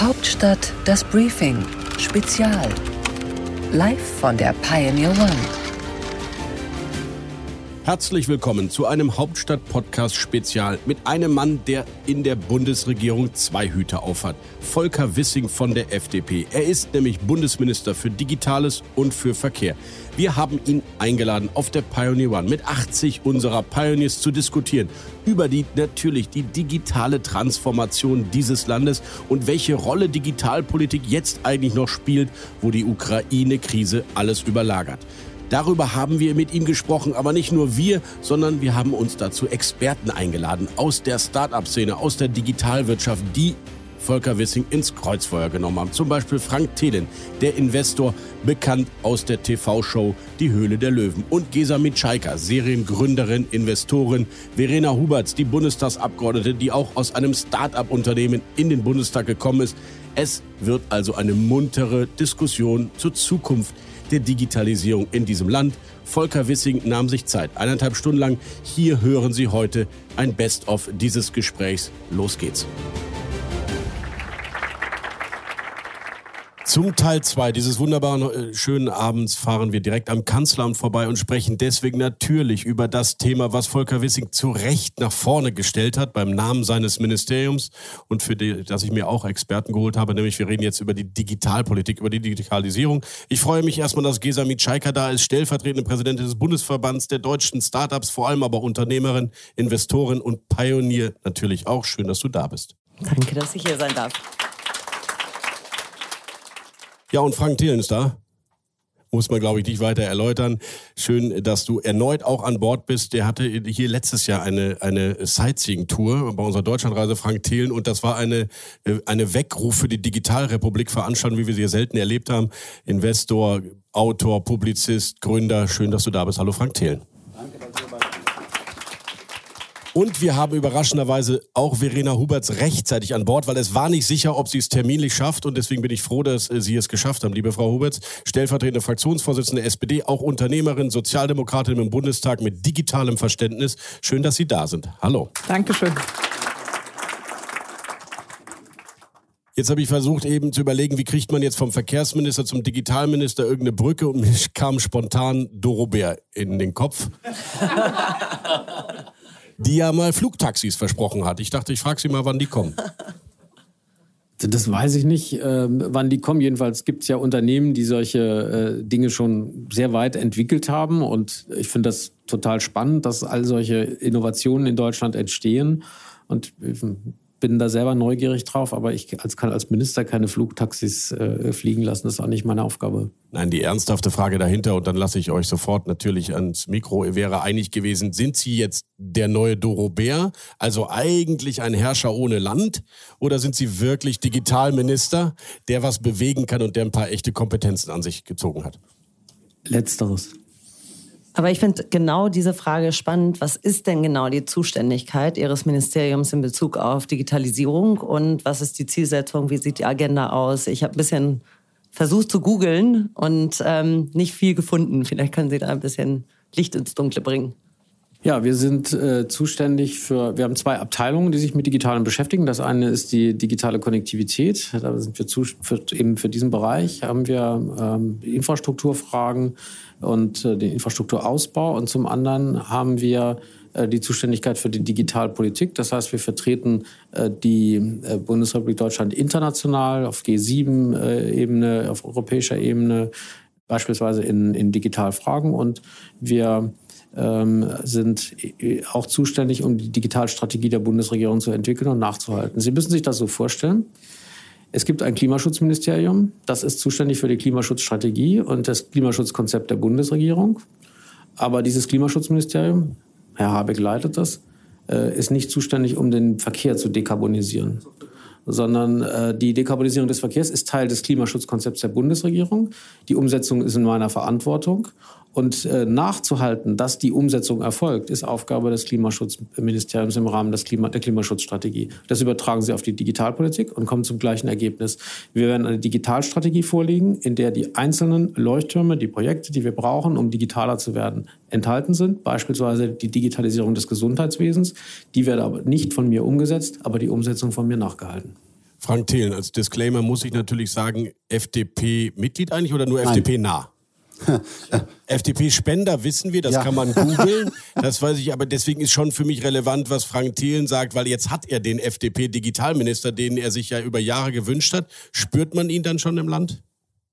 Hauptstadt das Briefing Spezial. Live von der Pioneer One. Herzlich willkommen zu einem Hauptstadt-Podcast-Spezial mit einem Mann, der in der Bundesregierung zwei Hüte aufhat. Volker Wissing von der FDP. Er ist nämlich Bundesminister für Digitales und für Verkehr. Wir haben ihn eingeladen, auf der Pioneer One mit 80 unserer Pioneers zu diskutieren über die natürlich die digitale Transformation dieses Landes und welche Rolle Digitalpolitik jetzt eigentlich noch spielt, wo die Ukraine-Krise alles überlagert. Darüber haben wir mit ihm gesprochen, aber nicht nur wir, sondern wir haben uns dazu Experten eingeladen aus der Start-up-Szene, aus der Digitalwirtschaft, die Volker Wissing ins Kreuzfeuer genommen haben. Zum Beispiel Frank Thelen, der Investor, bekannt aus der TV-Show Die Höhle der Löwen. Und Gesa Mitschaika, Seriengründerin, Investorin. Verena Huberts, die Bundestagsabgeordnete, die auch aus einem Start-up-Unternehmen in den Bundestag gekommen ist. Es wird also eine muntere Diskussion zur Zukunft der Digitalisierung in diesem Land. Volker Wissing nahm sich Zeit, eineinhalb Stunden lang. Hier hören Sie heute ein Best-of dieses Gesprächs. Los geht's. Zum Teil 2 dieses wunderbaren, äh, schönen Abends fahren wir direkt am Kanzleramt vorbei und sprechen deswegen natürlich über das Thema, was Volker Wissing zu Recht nach vorne gestellt hat beim Namen seines Ministeriums und für dass ich mir auch Experten geholt habe, nämlich wir reden jetzt über die Digitalpolitik, über die Digitalisierung. Ich freue mich erstmal, dass Gesa Mitschaika da ist, stellvertretende Präsidentin des Bundesverbands der deutschen Startups, vor allem aber Unternehmerin, Investorin und Pionier natürlich auch. Schön, dass du da bist. Danke, dass ich hier sein darf. Ja, und Frank Thelen ist da. Muss man, glaube ich, nicht weiter erläutern. Schön, dass du erneut auch an Bord bist. Der hatte hier letztes Jahr eine, eine Sightseeing-Tour bei unserer Deutschlandreise Frank Thelen und das war eine, eine Weckruf für die Digitalrepublik Veranstaltung, wie wir sie hier selten erlebt haben. Investor, Autor, Publizist, Gründer. Schön, dass du da bist. Hallo Frank Thelen. Danke, dass ihr und wir haben überraschenderweise auch Verena Huberts rechtzeitig an Bord, weil es war nicht sicher, ob sie es terminlich schafft. Und deswegen bin ich froh, dass äh, Sie es geschafft haben, liebe Frau Huberts. Stellvertretende Fraktionsvorsitzende der SPD, auch Unternehmerin, Sozialdemokratin im Bundestag mit digitalem Verständnis. Schön, dass Sie da sind. Hallo. Dankeschön. Jetzt habe ich versucht eben zu überlegen, wie kriegt man jetzt vom Verkehrsminister zum Digitalminister irgendeine Brücke und mir kam spontan Dorobert in den Kopf. die ja mal Flugtaxis versprochen hat. Ich dachte, ich frage sie mal, wann die kommen. Das weiß ich nicht, äh, wann die kommen. Jedenfalls gibt es ja Unternehmen, die solche äh, Dinge schon sehr weit entwickelt haben. Und ich finde das total spannend, dass all solche Innovationen in Deutschland entstehen. Und bin da selber neugierig drauf, aber ich als, kann als Minister keine Flugtaxis äh, fliegen lassen. Das ist auch nicht meine Aufgabe. Nein, die ernsthafte Frage dahinter, und dann lasse ich euch sofort natürlich ans Mikro, wäre einig gewesen, sind Sie jetzt der neue Doro Bär, also eigentlich ein Herrscher ohne Land, oder sind Sie wirklich Digitalminister, der was bewegen kann und der ein paar echte Kompetenzen an sich gezogen hat? Letzteres. Aber ich finde genau diese Frage spannend. Was ist denn genau die Zuständigkeit Ihres Ministeriums in Bezug auf Digitalisierung und was ist die Zielsetzung? Wie sieht die Agenda aus? Ich habe ein bisschen versucht zu googeln und ähm, nicht viel gefunden. Vielleicht können Sie da ein bisschen Licht ins Dunkle bringen. Ja, wir sind äh, zuständig für, wir haben zwei Abteilungen, die sich mit Digitalen beschäftigen. Das eine ist die digitale Konnektivität. Da sind wir zu, für, eben für diesen Bereich haben wir ähm, Infrastrukturfragen und äh, den Infrastrukturausbau. Und zum anderen haben wir äh, die Zuständigkeit für die Digitalpolitik. Das heißt, wir vertreten äh, die äh, Bundesrepublik Deutschland international auf G7-Ebene, auf europäischer Ebene, beispielsweise in, in Digitalfragen. Und wir ähm, sind auch zuständig, um die Digitalstrategie der Bundesregierung zu entwickeln und nachzuhalten. Sie müssen sich das so vorstellen. Es gibt ein Klimaschutzministerium, das ist zuständig für die Klimaschutzstrategie und das Klimaschutzkonzept der Bundesregierung. Aber dieses Klimaschutzministerium, Herr Habeck leitet das, äh, ist nicht zuständig, um den Verkehr zu dekarbonisieren sondern äh, die Dekarbonisierung des Verkehrs ist Teil des Klimaschutzkonzepts der Bundesregierung. Die Umsetzung ist in meiner Verantwortung. Und äh, nachzuhalten, dass die Umsetzung erfolgt, ist Aufgabe des Klimaschutzministeriums im Rahmen des Klima der Klimaschutzstrategie. Das übertragen Sie auf die Digitalpolitik und kommen zum gleichen Ergebnis. Wir werden eine Digitalstrategie vorlegen, in der die einzelnen Leuchttürme, die Projekte, die wir brauchen, um digitaler zu werden, enthalten sind. Beispielsweise die Digitalisierung des Gesundheitswesens. Die werde aber nicht von mir umgesetzt, aber die Umsetzung von mir nachgehalten. Frank Thelen, als Disclaimer muss ich natürlich sagen, FDP-Mitglied eigentlich oder nur FDP-nah? FDP-Spender wissen wir, das ja. kann man googeln. Das weiß ich, aber deswegen ist schon für mich relevant, was Frank Thelen sagt, weil jetzt hat er den FDP-Digitalminister, den er sich ja über Jahre gewünscht hat. Spürt man ihn dann schon im Land?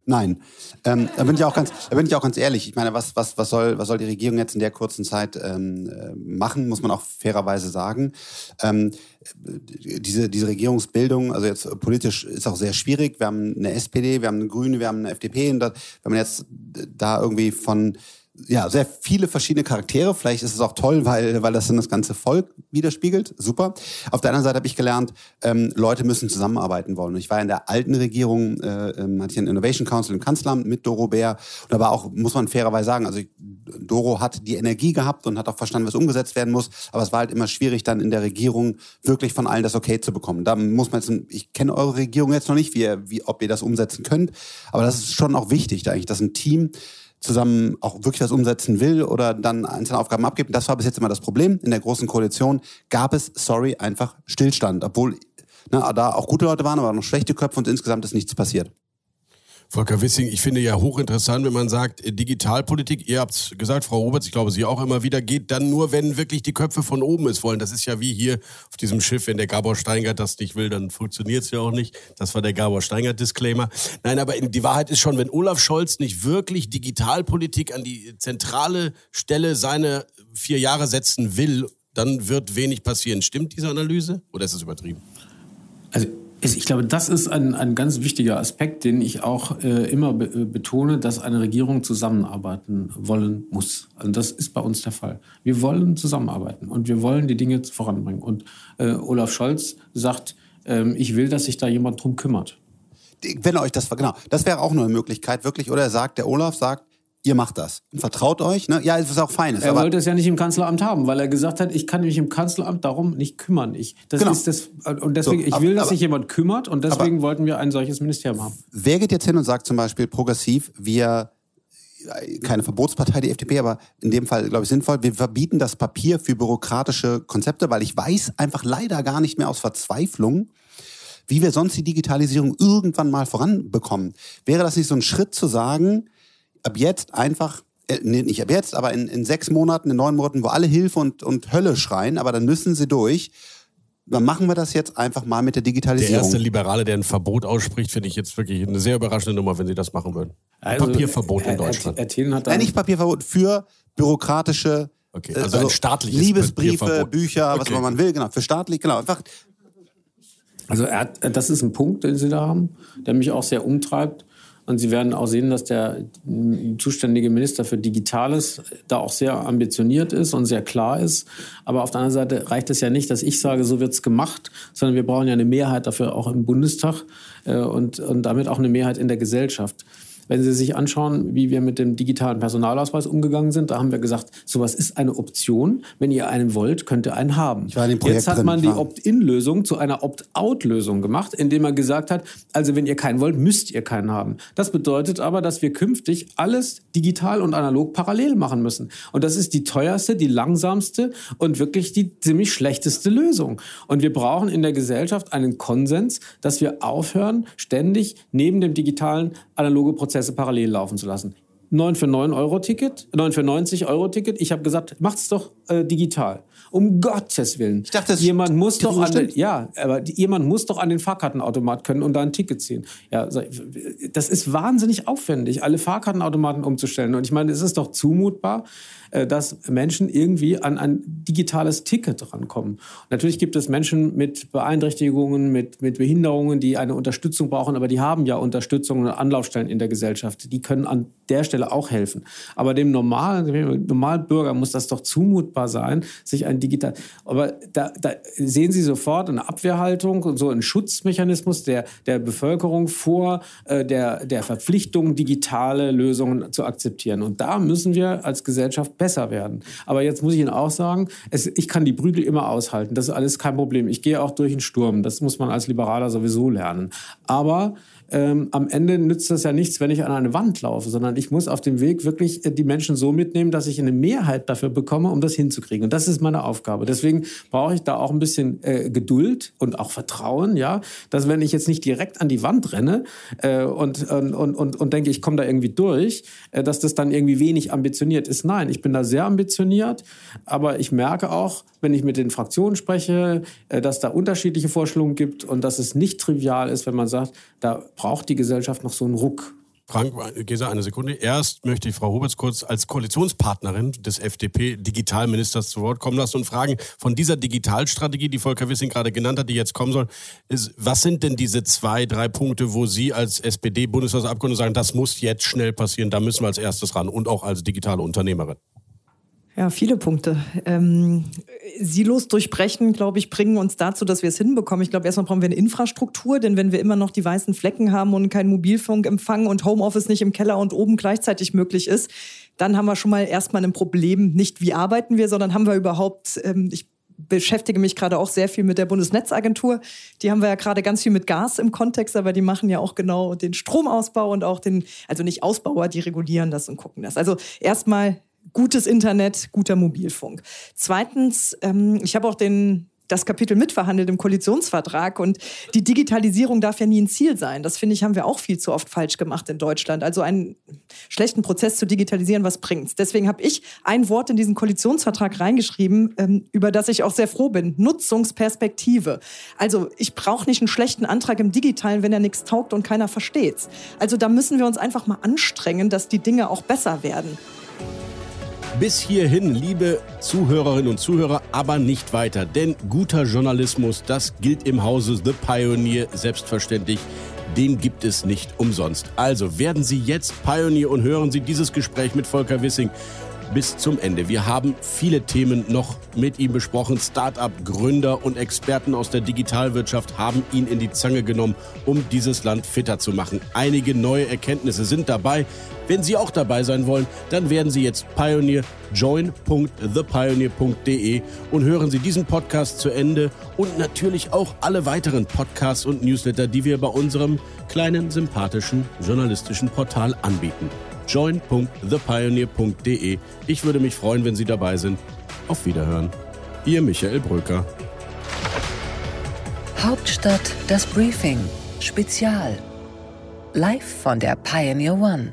Nein, ähm, da bin ich auch ganz, da bin ich auch ganz ehrlich. Ich meine, was, was, was soll, was soll die Regierung jetzt in der kurzen Zeit ähm, äh, machen? Muss man auch fairerweise sagen. Ähm, diese, diese Regierungsbildung, also jetzt politisch ist auch sehr schwierig. Wir haben eine SPD, wir haben eine Grüne, wir haben eine FDP. Und da, wenn man jetzt da irgendwie von ja, sehr viele verschiedene Charaktere. Vielleicht ist es auch toll, weil, weil das dann das ganze Volk widerspiegelt. Super. Auf der anderen Seite habe ich gelernt, ähm, Leute müssen zusammenarbeiten wollen. Ich war in der alten Regierung, äh, hatte ich einen Innovation Council im Kanzleramt mit Doro Bär. Und da war auch, muss man fairerweise sagen, also Doro hat die Energie gehabt und hat auch verstanden, was umgesetzt werden muss. Aber es war halt immer schwierig, dann in der Regierung wirklich von allen das Okay zu bekommen. Da muss man jetzt, ich kenne eure Regierung jetzt noch nicht, wie, wie, ob ihr das umsetzen könnt. Aber das ist schon auch wichtig, da eigentlich, dass ein Team zusammen auch wirklich was umsetzen will oder dann einzelne Aufgaben abgibt. Das war bis jetzt immer das Problem. In der großen Koalition gab es, sorry, einfach Stillstand, obwohl ne, da auch gute Leute waren, aber noch schlechte Köpfe und insgesamt ist nichts passiert. Volker Wissing, ich finde ja hochinteressant, wenn man sagt, äh, Digitalpolitik, ihr habt es gesagt, Frau Roberts, ich glaube Sie auch immer wieder, geht dann nur, wenn wirklich die Köpfe von oben es wollen. Das ist ja wie hier auf diesem Schiff, wenn der Gabor Steingart das nicht will, dann funktioniert es ja auch nicht. Das war der Gabor Steingart-Disclaimer. Nein, aber die Wahrheit ist schon, wenn Olaf Scholz nicht wirklich Digitalpolitik an die zentrale Stelle seine vier Jahre setzen will, dann wird wenig passieren. Stimmt diese Analyse oder ist es übertrieben? Also ich glaube, das ist ein, ein ganz wichtiger Aspekt, den ich auch äh, immer be äh, betone, dass eine Regierung zusammenarbeiten wollen muss. Also das ist bei uns der Fall. Wir wollen zusammenarbeiten und wir wollen die Dinge voranbringen. Und äh, Olaf Scholz sagt, äh, ich will, dass sich da jemand drum kümmert. Wenn euch das, genau, das wäre auch nur eine Möglichkeit, wirklich. Oder er sagt, der Olaf sagt, ihr macht das und vertraut euch. Ne? Ja, es ist auch fein. Er wollte es ja nicht im Kanzleramt haben, weil er gesagt hat, ich kann mich im Kanzleramt darum nicht kümmern. Ich, das genau. ist das, und deswegen, so, ich will, dass aber, sich jemand kümmert und deswegen wollten wir ein solches Ministerium haben. Wer geht jetzt hin und sagt zum Beispiel progressiv, wir keine Verbotspartei, die FDP, aber in dem Fall, glaube ich, sinnvoll. Wir verbieten das Papier für bürokratische Konzepte, weil ich weiß einfach leider gar nicht mehr aus Verzweiflung, wie wir sonst die Digitalisierung irgendwann mal voranbekommen. Wäre das nicht so ein Schritt zu sagen, ab jetzt einfach, äh, nee, nicht ab jetzt, aber in, in sechs Monaten, in neun Monaten, wo alle Hilfe und, und Hölle schreien, aber dann müssen sie durch. Dann machen wir das jetzt einfach mal mit der Digitalisierung. Der erste Liberale, der ein Verbot ausspricht, finde ich jetzt wirklich eine sehr überraschende Nummer, wenn Sie das machen würden. Also, Papierverbot in Deutschland. Er, er, hat Nein, nicht Papierverbot, für bürokratische Okay, äh, also, also ein staatliches Liebesbriefe, Bücher, okay. was immer man will, genau, für staatlich, genau, einfach. Also er, das ist ein Punkt, den Sie da haben, der mich auch sehr umtreibt. Und Sie werden auch sehen, dass der zuständige Minister für Digitales da auch sehr ambitioniert ist und sehr klar ist. Aber auf der anderen Seite reicht es ja nicht, dass ich sage, so wird's gemacht, sondern wir brauchen ja eine Mehrheit dafür auch im Bundestag äh, und, und damit auch eine Mehrheit in der Gesellschaft. Wenn Sie sich anschauen, wie wir mit dem digitalen Personalausweis umgegangen sind, da haben wir gesagt, sowas ist eine Option. Wenn ihr einen wollt, könnt ihr einen haben. Jetzt hat man die Opt-in-Lösung zu einer Opt-out-Lösung gemacht, indem man gesagt hat, also wenn ihr keinen wollt, müsst ihr keinen haben. Das bedeutet aber, dass wir künftig alles digital und analog parallel machen müssen. Und das ist die teuerste, die langsamste und wirklich die ziemlich schlechteste Lösung. Und wir brauchen in der Gesellschaft einen Konsens, dass wir aufhören, ständig neben dem digitalen analoge Prozess Prozesse parallel laufen zu lassen. 9 für 9 Euro Ticket, 9 für 90 Euro Ticket. Ich habe gesagt, macht's doch äh, digital. Um Gottes Willen. Ich dachte, das jemand muss doch an den, ja, aber jemand muss doch an den Fahrkartenautomat können und da ein Ticket ziehen. Ja, das ist wahnsinnig aufwendig, alle Fahrkartenautomaten umzustellen. Und ich meine, es ist doch zumutbar, äh, dass Menschen irgendwie an ein digitales Ticket rankommen. natürlich gibt es Menschen mit Beeinträchtigungen, mit, mit Behinderungen, die eine Unterstützung brauchen, aber die haben ja Unterstützung und Anlaufstellen in der Gesellschaft. Die können an der Stelle auch helfen. Aber dem normalen, dem normalen Bürger muss das doch zumutbar sein, sich ein digital. Aber da, da sehen Sie sofort eine Abwehrhaltung und so einen Schutzmechanismus der, der Bevölkerung vor äh, der, der Verpflichtung, digitale Lösungen zu akzeptieren. Und da müssen wir als Gesellschaft besser werden. Aber jetzt muss ich Ihnen auch sagen, es, ich kann die Prügel immer aushalten. Das ist alles kein Problem. Ich gehe auch durch den Sturm. Das muss man als Liberaler sowieso lernen. Aber ähm, am Ende nützt das ja nichts, wenn ich an eine Wand laufe, sondern ich muss auf dem Weg wirklich äh, die Menschen so mitnehmen, dass ich eine Mehrheit dafür bekomme, um das hinzukriegen. Und das ist meine Aufgabe. Deswegen brauche ich da auch ein bisschen äh, Geduld und auch Vertrauen, ja, dass wenn ich jetzt nicht direkt an die Wand renne äh, und, und, und, und denke, ich komme da irgendwie durch, äh, dass das dann irgendwie wenig ambitioniert ist. Nein, ich bin da sehr ambitioniert, aber ich merke auch, wenn ich mit den Fraktionen spreche, äh, dass da unterschiedliche Vorstellungen gibt und dass es nicht trivial ist, wenn man sagt, da braucht die Gesellschaft noch so einen Ruck. Frank, Gesa, eine Sekunde. Erst möchte ich Frau Huberts kurz als Koalitionspartnerin des FDP-Digitalministers zu Wort kommen lassen und fragen, von dieser Digitalstrategie, die Volker Wissing gerade genannt hat, die jetzt kommen soll, ist, was sind denn diese zwei, drei Punkte, wo Sie als SPD-Bundestagsabgeordnete sagen, das muss jetzt schnell passieren, da müssen wir als erstes ran und auch als digitale Unternehmerin? Ja, viele Punkte. Ähm, Silos durchbrechen, glaube ich, bringen uns dazu, dass wir es hinbekommen. Ich glaube, erstmal brauchen wir eine Infrastruktur, denn wenn wir immer noch die weißen Flecken haben und keinen Mobilfunkempfang und Homeoffice nicht im Keller und oben gleichzeitig möglich ist, dann haben wir schon mal erstmal ein Problem. Nicht wie arbeiten wir, sondern haben wir überhaupt, ähm, ich beschäftige mich gerade auch sehr viel mit der Bundesnetzagentur. Die haben wir ja gerade ganz viel mit Gas im Kontext, aber die machen ja auch genau den Stromausbau und auch den, also nicht Ausbauer, die regulieren das und gucken das. Also erstmal gutes Internet, guter Mobilfunk. Zweitens, ähm, ich habe auch den das Kapitel mitverhandelt im Koalitionsvertrag und die Digitalisierung darf ja nie ein Ziel sein. Das finde ich, haben wir auch viel zu oft falsch gemacht in Deutschland. Also einen schlechten Prozess zu digitalisieren, was bringt's? Deswegen habe ich ein Wort in diesen Koalitionsvertrag reingeschrieben, ähm, über das ich auch sehr froh bin. Nutzungsperspektive. Also ich brauche nicht einen schlechten Antrag im Digitalen, wenn er nichts taugt und keiner versteht's. Also da müssen wir uns einfach mal anstrengen, dass die Dinge auch besser werden. Bis hierhin, liebe Zuhörerinnen und Zuhörer, aber nicht weiter. Denn guter Journalismus, das gilt im Hause The Pioneer selbstverständlich. Den gibt es nicht umsonst. Also werden Sie jetzt Pioneer und hören Sie dieses Gespräch mit Volker Wissing bis zum Ende. Wir haben viele Themen noch mit ihm besprochen. Start-up, Gründer und Experten aus der Digitalwirtschaft haben ihn in die Zange genommen, um dieses Land fitter zu machen. Einige neue Erkenntnisse sind dabei. Wenn Sie auch dabei sein wollen, dann werden Sie jetzt Pioneer join.thepioneer.de und hören Sie diesen Podcast zu Ende und natürlich auch alle weiteren Podcasts und Newsletter, die wir bei unserem kleinen, sympathischen journalistischen Portal anbieten join.thepioneer.de. Ich würde mich freuen, wenn Sie dabei sind. Auf Wiederhören. Ihr Michael Brücker. Hauptstadt das Briefing Spezial. Live von der Pioneer One.